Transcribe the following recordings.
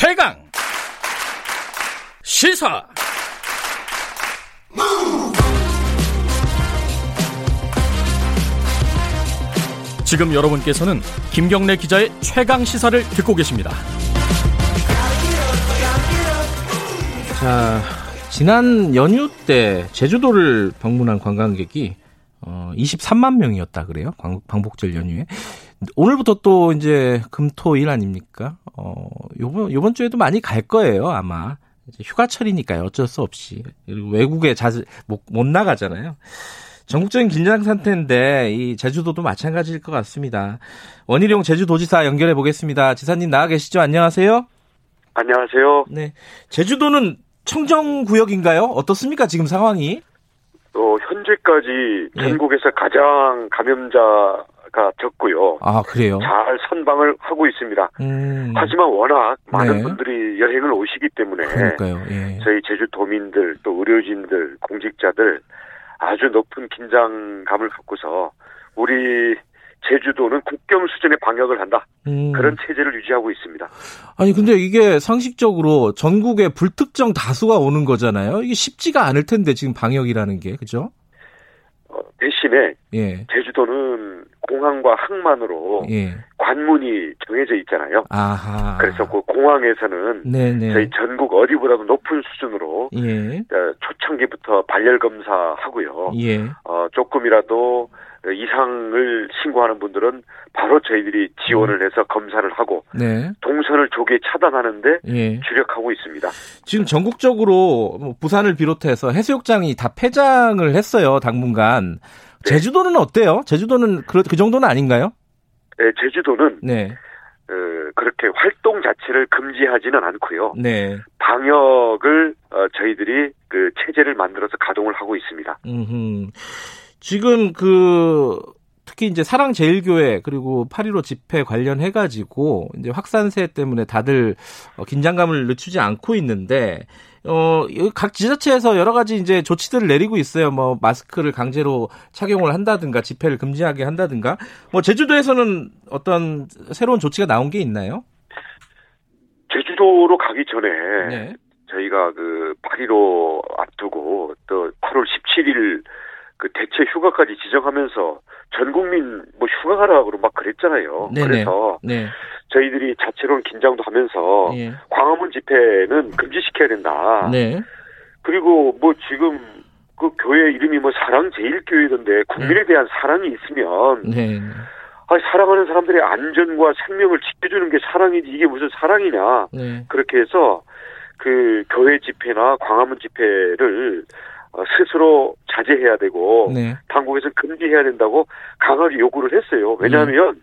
최강 시사 지금 여러분께서는 김경래 기자의 최강 시사를 듣고 계십니다. 자, 지난 연휴 때 제주도를 방문한 관광객이 어, 23만 명이었다 그래요. 광복절 연휴에. 오늘부터 또 이제 금토일 아닙니까? 어, 요번 요번 주에도 많이 갈 거예요, 아마. 이제 휴가철이니까요. 어쩔 수 없이. 외국에 자주 못, 못 나가잖아요. 전국적인 긴장 상태인데 이 제주도도 마찬가지일 것 같습니다. 원희룡 제주도지사 연결해 보겠습니다. 지사님 나와 계시죠? 안녕하세요. 안녕하세요. 네. 제주도는 청정 구역인가요? 어떻습니까? 지금 상황이? 어, 현재까지 예. 전국에서 가장 감염자 가 적고요. 아, 그래요? 잘 선방을 하고 있습니다. 음. 하지만 워낙 많은 네. 분들이 여행을 오시기 때문에 그러니까요. 예. 저희 제주도민들 또 의료진들 공직자들 아주 높은 긴장감을 갖고서 우리 제주도는 국경 수준의 방역을 한다 음. 그런 체제를 유지하고 있습니다. 아니 근데 이게 상식적으로 전국에 불특정 다수가 오는 거잖아요. 이게 쉽지가 않을 텐데 지금 방역이라는 게 그죠? 어, 대신에 예. 제주도는 공항과 항만으로 예. 관문이 정해져 있잖아요. 아하. 그래서 그 공항에서는 네네. 저희 전국 어디보다도 높은 수준으로 예. 어, 초창기부터 발열 검사하고요. 예. 어, 조금이라도 이상을 신고하는 분들은 바로 저희들이 지원을 해서 검사를 하고 네. 동선을 조기에 차단하는데 예. 주력하고 있습니다. 지금 전국적으로 뭐 부산을 비롯해서 해수욕장이 다 폐장을 했어요. 당분간. 네. 제주도는 어때요? 제주도는 그, 그 정도는 아닌가요? 네, 제주도는 네. 어, 그렇게 활동 자체를 금지하지는 않고요. 네. 방역을 어, 저희들이 그 체제를 만들어서 가동을 하고 있습니다. 음. 지금 그 특히 이제 사랑제일교회 그리고 8.15 집회 관련해 가지고 이제 확산세 때문에 다들 어, 긴장감을 늦추지 않고 있는데 어, 각 지자체에서 여러 가지 이제 조치들을 내리고 있어요. 뭐 마스크를 강제로 착용을 한다든가 집회를 금지하게 한다든가. 뭐 제주도에서는 어떤 새로운 조치가 나온 게 있나요? 제주도로 가기 전에 네. 저희가 그8.15 앞두고 또 8월 17일 그 대체 휴가까지 지정하면서 전 국민 뭐 휴가 가라고 막 그랬잖아요. 네네. 그래서 네. 저희들이 자체로는 긴장도 하면서 예. 광화문 집회는 금지시켜야 된다. 네. 그리고 뭐 지금 그 교회 이름이 뭐 사랑 제일 교회던데 국민에 대한 사랑이 있으면 네. 아 사랑하는 사람들의 안전과 생명을 지켜주는 게 사랑이지 이게 무슨 사랑이냐 네. 그렇게 해서 그 교회 집회나 광화문 집회를 어, 스스로 자제해야 되고 네. 당국에서 금지해야 된다고 강하게 요구를 했어요. 왜냐하면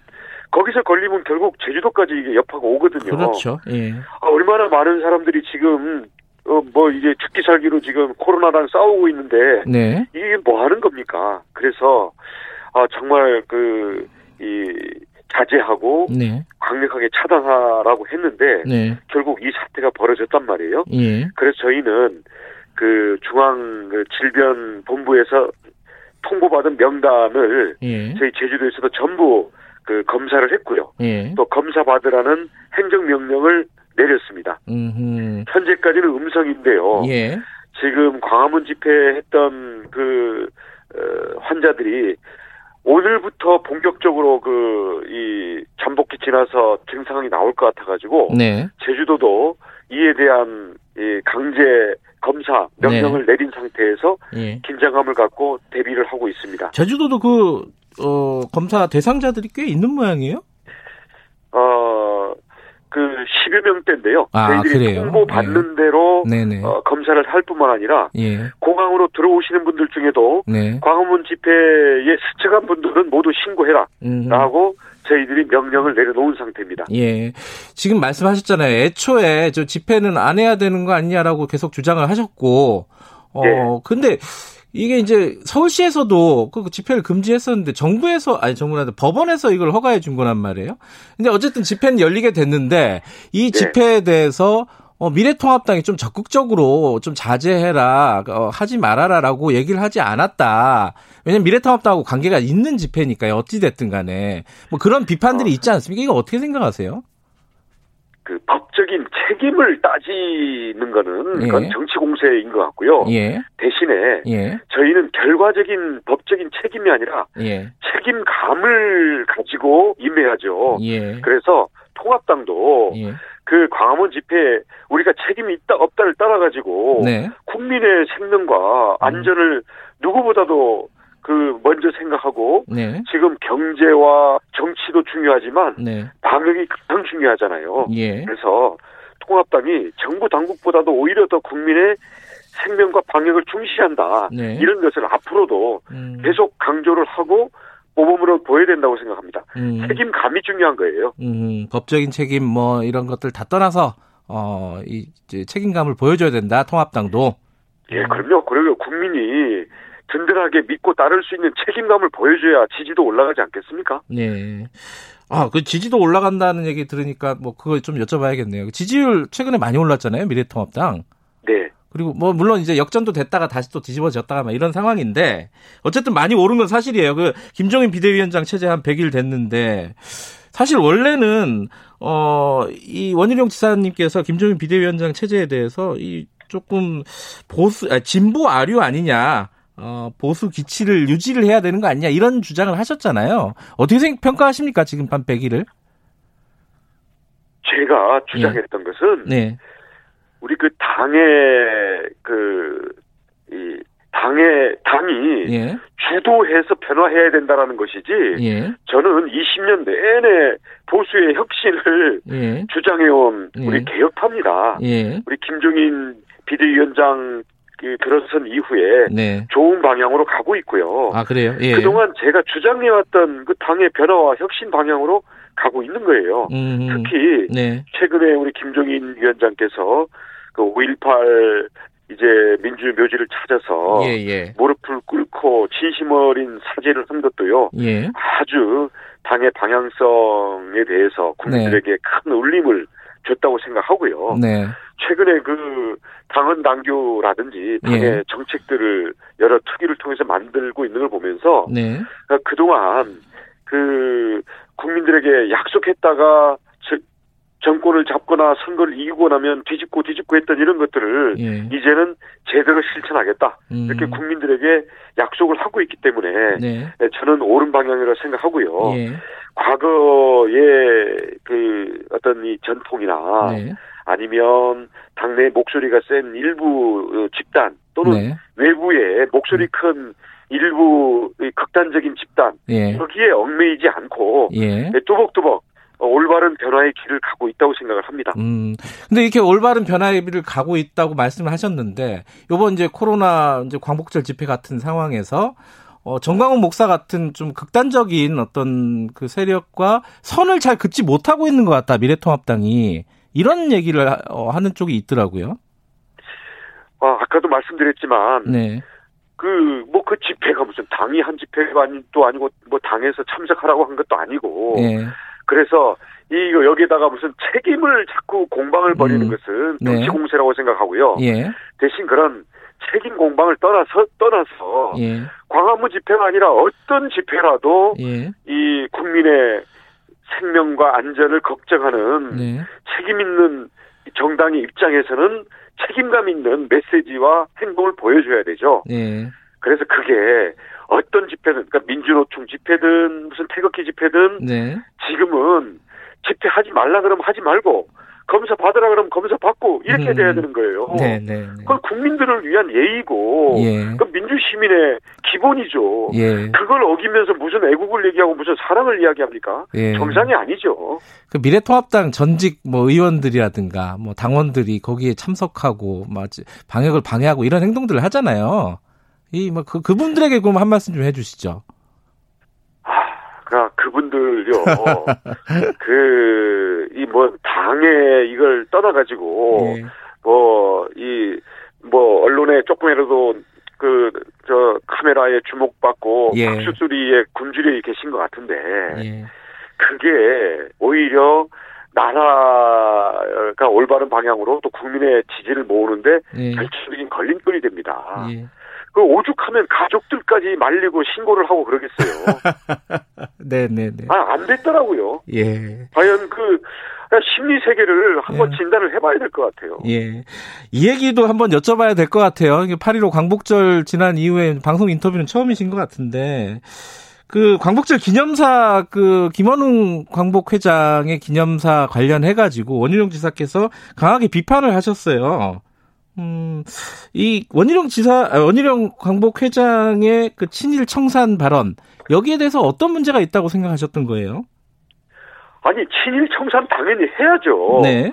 거기서 걸리면 결국 제주도까지 이게 여파가 오거든요. 그렇죠. 예. 아, 얼마나 많은 사람들이 지금 어, 뭐 이제 죽기 살기로 지금 코로나랑 싸우고 있는데 네. 이게 뭐 하는 겁니까? 그래서 아 정말 그 이 자제하고 네. 강력하게 차단하라고 했는데 네. 결국 이 사태가 벌어졌단 말이에요. 예. 그래서 저희는 그 중앙 그 질병 본부에서 통보받은 명단을 예. 저희 제주도에서도 전부 그 검사를 했고요. 예. 또 검사 받으라는 행정 명령을 내렸습니다. 음. 현재까지는 음성인데요. 예. 지금 광화문 집회했던 그 어, 환자들이 오늘부터 본격적으로 그 이 잠복기 지나서 증상이 나올 것 같아가지고 네. 제주도도 이에 대한 이 강제 검사 명령을 내린 상태에서 예. 긴장감을 갖고 대비를 하고 있습니다. 제주도도 그, 어, 검사 대상자들이 꽤 있는 모양이에요? 어, 그 10여 명대인데요. 아, 그래요? 통보 받는 대로 네네. 어, 검사를 할 뿐만 아니라 예. 공항으로 들어오시는 분들 중에도 네. 광화문 집회에 스쳐간 분들은 모두 신고해라. 음. 라고 저희들이 명령을 내려놓은 상태입니다. 예. 지금 말씀하셨잖아요. 애초에 저 집회는 안 해야 되는 거 아니냐라고 계속 주장을 하셨고, 어, 예. 근데 이게 이제 서울시에서도 그 집회를 금지했었는데 정부에서 아니 정부라도 법원에서 이걸 허가해 준 거란 말이에요. 근데 어쨌든 집회는 열리게 됐는데 이 네. 집회에 대해서 어, 미래통합당이 좀 적극적으로 좀 자제해라, 어, 하지 말아라라고 얘기를 하지 않았다. 왜냐면 미래통합당하고 관계가 있는 집회니까요. 어찌됐든 간에. 뭐 그런 비판들이 있지 않습니까? 이거 어떻게 생각하세요? 그 법적인 책임을 따지는 거는 예. 그건 정치 공세인 것 같고요. 예. 대신에 예. 저희는 결과적인 법적인 책임이 아니라 예. 책임감을 가지고 임해야죠. 예. 그래서 통합당도 예. 그 광화문 집회에 우리가 책임이 있다 없다를 떠나가지고 네. 국민의 생명과 안전을 누구보다도 그 먼저 생각하고 네. 지금 경제와 정치도 중요하지만 네. 방역이 가장 중요하잖아요. 예. 그래서 통합당이 정부 당국보다도 오히려 더 국민의 생명과 방역을 중시한다. 네. 이런 것을 앞으로도 음. 계속 강조를 하고 모범으로 보여야 된다고 생각합니다. 음. 책임감이 중요한 거예요. 음, 법적인 책임 뭐 이런 것들 다 떠나서 어, 이 책임감을 보여줘야 된다. 통합당도. 예, 그럼요. 그리고 국민이 든든하게 믿고 따를 수 있는 책임감을 보여줘야 지지도 올라가지 않겠습니까? 네. 아, 그 지지도 올라간다는 얘기 들으니까 뭐 그거 좀 여쭤봐야겠네요. 지지율 최근에 많이 올랐잖아요. 미래통합당. 네. 그리고 뭐 물론 이제 역전도 됐다가 다시 또 뒤집어졌다가 막 이런 상황인데 어쨌든 많이 오른 건 사실이에요. 그 김종인 비대위원장 체제 한 100일 됐는데 사실 원래는 어 이 원희룡 지사님께서 김종인 비대위원장 체제에 대해서 이 조금 보수 아, 진보 아류 아니냐. 어, 보수 기치를 유지를 해야 되는 거 아니냐 이런 주장을 하셨잖아요. 어떻게 생, 평가하십니까 지금 한 100일을? 제가 주장했던 것은 네, 우리 그 당의 그, 이, 당의, 당이 예, 주도해서 변화해야 된다라는 것이지, 예, 저는 20년 내내 보수의 혁신을 예, 주장해온 우리 예. 개혁파입니다. 예, 우리 김종인 비대위원장 그 들어선 이후에 네. 좋은 방향으로 가고 있고요. 아 그래요? 예. 그동안 제가 주장해왔던 그 당의 변화와 혁신 방향으로 가고 있는 거예요. 음, 특히 네, 최근에 우리 김종인 위원장께서 그 5.18 이제 민주 묘지를 찾아서 예, 예, 무릎을 꿇고 진심 어린 사죄를 한 것도요. 예, 아주 당의 방향성에 대해서 국민들에게 큰 울림을 줬다고 생각하고요. 네, 최근에 그 당헌 당규라든지 당의 예. 정책들을 여러 특위를 통해서 만들고 있는 걸 보면서 네, 그동안 그 국민들에게 약속했다가 저- 정권을 잡거나 선거를 이기고 나면 뒤집고 뒤집고 했던 이런 것들을 예, 이제는 제대로 실천하겠다. 음, 이렇게 국민들에게 약속을 하고 있기 때문에 네, 저는 옳은 방향이라고 생각하고요. 예, 과거의 그 어떤 이 전통이나 네, 아니면 당내 목소리가 센 일부 어, 집단 또는 네, 외부의 목소리 큰 일부 의 극단적인 집단 예, 여기에 얽매이지 않고 예. 뚜벅뚜벅 어, 올바른 변화의 길을 가고 있다고 생각을 합니다. 음, 근데 이렇게 올바른 변화의 길을 가고 있다고 말씀을 하셨는데, 요번 이제 코로나 이제 광복절 집회 같은 상황에서, 어, 정광훈 목사 같은 좀 극단적인 어떤 그 세력과 선을 잘 긋지 못하고 있는 것 같다, 미래통합당이. 이런 얘기를 하- 어, 하는 쪽이 있더라고요. 아, 아까도 말씀드렸지만 네. 그뭐그 집회가 무슨 당이 한 집회가 아니 또 아니고 뭐 당에서 참석하라고 한 것도 아니고 예. 그래서 이거 여기에다가 무슨 책임을 자꾸 공방을 벌이는 음. 것은 네. 정치 공세라고 생각하고요. 예. 대신 그런 책임 공방을 떠나서 떠나서 예. 광화문 집회가 아니라 어떤 집회라도 예. 이 국민의 생명과 안전을 걱정하는 네. 책임 있는 정당의 입장에서는 책임감 있는 메시지와 행동을 보여줘야 되죠. 예. 그래서 그게 어떤 집회든, 그러니까 민주노총 집회든 무슨 태극기 집회든 네. 지금은 집회하지 말라 그러면 하지 말고 검사 받으라 그러면 검사 받고 이렇게 음. 돼야 되는 거예요. 네. 네. 네. 그건 국민들을 위한 예의고 예. 그 민주 시민의 기본이죠. 예. 그걸 어기면서 무슨 애국을 얘기하고 무슨 사랑을 이야기합니까? 예. 정상이 아니죠. 그 미래통합당 전직 뭐 의원들이라든가 뭐 당원들이 거기에 참석하고 막 방역을 방해하고 이런 행동들을 하잖아요. 이 뭐 그 그분들에게 그럼 한 말씀 좀 해주시죠. 아, 그러니까 그분들요. 그, 이 뭐, 당에 이걸 떠나가지고, 예. 뭐, 이, 뭐, 언론에 조금이라도 그, 저, 카메라에 주목받고, 예. 박수 소리에 굶주려 계신 것 같은데, 예. 그게 오히려 나라가 올바른 방향으로 또 국민의 지지를 모으는데 예. 결정적인 걸림돌이 됩니다. 예. 그 오죽하면 가족들까지 말리고 신고를 하고 그러겠어요. 네네네. 아, 안 됐더라고요. 예. 과연 그 심리 세계를 한번 예. 진단을 해봐야 될 것 같아요. 예. 이 얘기도 한번 여쭤봐야 될 것 같아요. 8.15 광복절 지난 이후에 방송 인터뷰는 처음이신 것 같은데, 그 광복절 기념사 그 김원웅 광복 회장의 기념사 관련해 가지고 원희룡 지사께서 강하게 비판을 하셨어요. 음, 이 원희룡 지사, 아, 원희룡 광복 회장의 그 친일 청산 발언, 여기에 대해서 어떤 문제가 있다고 생각하셨던 거예요? 아니 친일 청산 당연히 해야죠. 네.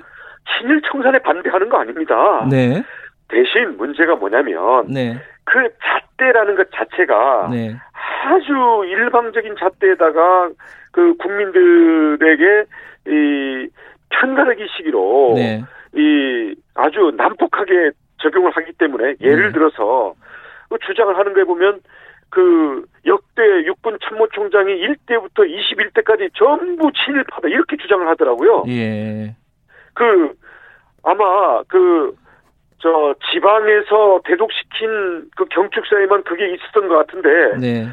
친일 청산에 반대하는 거 아닙니다. 네. 대신 문제가 뭐냐면 네. 그 잣대라는 것 자체가 네. 아주 일방적인 잣대에다가 그 국민들에게 이 편가르기 시기로 네. 이 아주 난폭하게 적용을 하기 때문에 예를 네. 들어서 그 주장을 하는 거에 보면 그 역대 육군 참모총장이 1대부터 21대까지 전부 친일파다 이렇게 주장을 하더라고요. 예. 그 아마 그 저 지방에서 대독시킨 그 경축사에만 그게 있었던 것 같은데 네.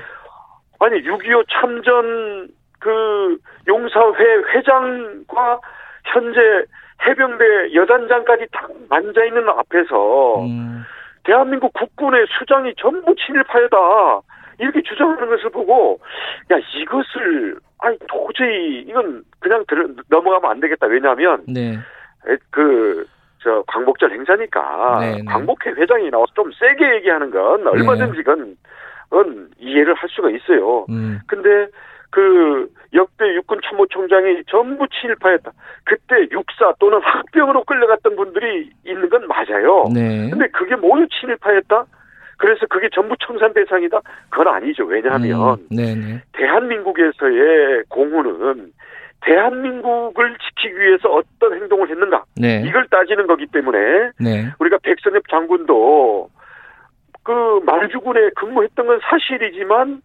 아니 6.25 참전 그 용사회 회장과 현재 해병대 여단장까지 다 앉아 있는 앞에서 음, 대한민국 국군의 수장이 전부 친일파였다 이렇게 주장하는 것을 보고 야 이것을 아니 도저히 이건 그냥 들, 넘어가면 안 되겠다 왜냐하면 네. 그 저 광복절 행사니까 네, 네. 광복회 회장이 나와서 좀 세게 얘기하는 건 얼마든지 그건, 그건 이해를 할 수가 있어요. 음, 근데 그 역대 육군 참모총장이 전부 친일파였다. 그때 육사 또는 학병으로 끌려갔던 분들이 있는 건 맞아요. 네. 근데 그게 모두 친일파였다? 그래서 그게 전부 청산 대상이다? 그건 아니죠. 왜냐하면 음, 네네. 대한민국에서의 공헌은 대한민국을 지키기 위해서 어떤 행동을 했는가 네. 이걸 따지는 거기 때문에 네. 우리가 백선엽 장군도 그 만주군에 근무했던 건 사실이지만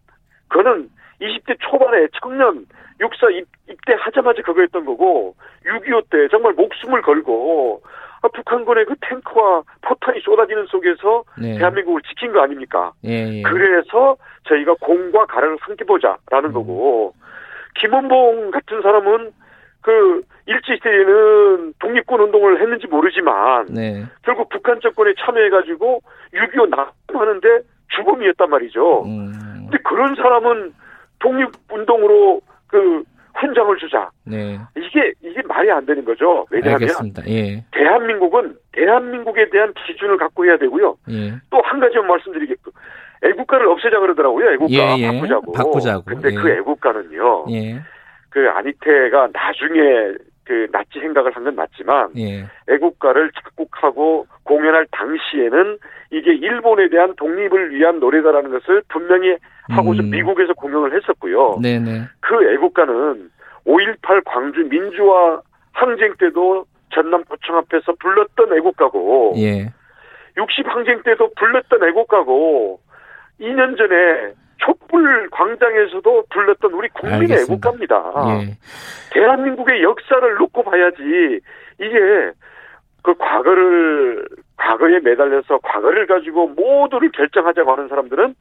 그는 20대 초반에 청년 육사 입, 입대하자마자 그거 했던 거고 6.25 때 정말 목숨을 걸고 아, 북한군의 그 탱크와 포탄이 쏟아지는 속에서 네. 대한민국을 지킨 거 아닙니까? 예, 예. 그래서 저희가 공과 가를 삼켜보자라는 음. 거고 김원봉 같은 사람은 그 일제시대에는 독립군 운동을 했는지 모르지만 네. 결국 북한 정권에 참여해가지고 6.25 낙하하는데 주범이었단 말이죠. 음, 근데 그런 사람은 독립운동으로 그 훈장을 주자. 네. 이게 이게 말이 안 되는 거죠. 왜냐하면. 예. 대한민국은 대한민국에 대한 기준을 갖고 해야 되고요. 예. 또한 가지만 말씀드리겠고 애국가를 없애자 그러더라고요. 애국가 예, 예. 바꾸자고. 바꾸자고. 근데 예. 그 애국가는요. 예. 그 안희태가 나중에 그 나치 생각을 한 건 맞지만 예. 애국가를 작곡하고 공연할 당시에는 이게 일본에 대한 독립을 위한 노래다라는 것을 분명히 하고서 음. 미국에서 공연을 했었고요. 네네. 그 애국가는 5.18 광주 민주화 항쟁 때도 전남 도청 앞에서 불렀던 애국가고 예. 60 항쟁 때도 불렀던 애국가고 2년 전에 촛불 광장에서도 불렀던 우리 국민의 알겠습니다. 애국가입니다. 예. 대한민국의 역사를 놓고 봐야지 이게 그 과거를 과거에 매달려서 과거를 가지고 모두를 결정하자고 하는 사람들은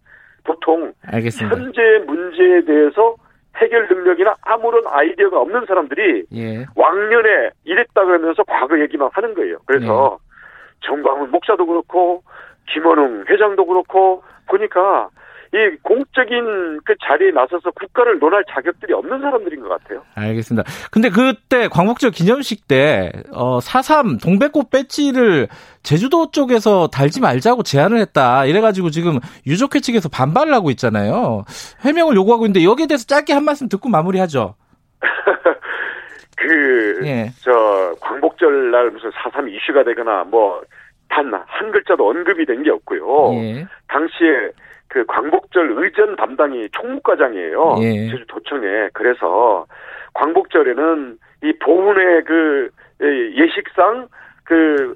보통 알겠습니다. 현재 문제에 대해서 해결 능력이나 아무런 아이디어가 없는 사람들이 예. 왕년에 이랬다 그러면서 과거 얘기만 하는 거예요. 그래서 네. 정광훈 목사도 그렇고 김원웅 회장도 그렇고 보니까 이 공적인 그 자리에 나서서 국가를 논할 자격들이 없는 사람들인 것 같아요. 알겠습니다. 근데 그때 광복절 기념식 때, 어, 4.3 동백꽃 배지를 제주도 쪽에서 달지 말자고 제안을 했다. 이래가지고 지금 유족회 측에서 반발을 하고 있잖아요. 해명을 요구하고 있는데 여기에 대해서 짧게 한 말씀 듣고 마무리하죠. 그, 예. 저, 광복절 날 무슨 4.3 이슈가 되거나 뭐, 단 한 글자도 언급이 된 게 없고요. 예. 당시에 그 광복절 의전 담당이 총무과장이에요. 예. 제주도청에. 그래서 광복절에는 이 보훈의 그 예, 예식상 그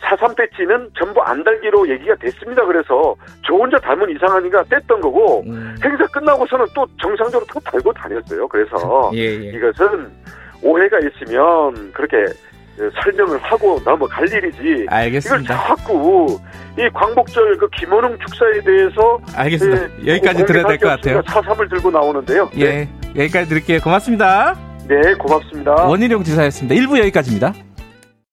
사삼 배지는 전부 안 달기로 얘기가 됐습니다. 그래서 저 혼자 닮은 이상하니까 뗐던 거고 음. 행사 끝나고서는 또 정상적으로 또 달고 다녔어요. 그래서 예, 예. 이것은 오해가 있으면 그렇게 설명을 하고 넘어갈 일이지. 이걸 알겠습니다. 자꾸 이 광복절 그 김원웅 축사에 대해서 알겠습니다. 예, 여기까지 들어야 될 것 같아요. 사삼을 들고 나오는데요. 예, 네. 여기까지 드릴게요. 고맙습니다. 네, 고맙습니다. 원희룡 지사였습니다. 1부 여기까지입니다.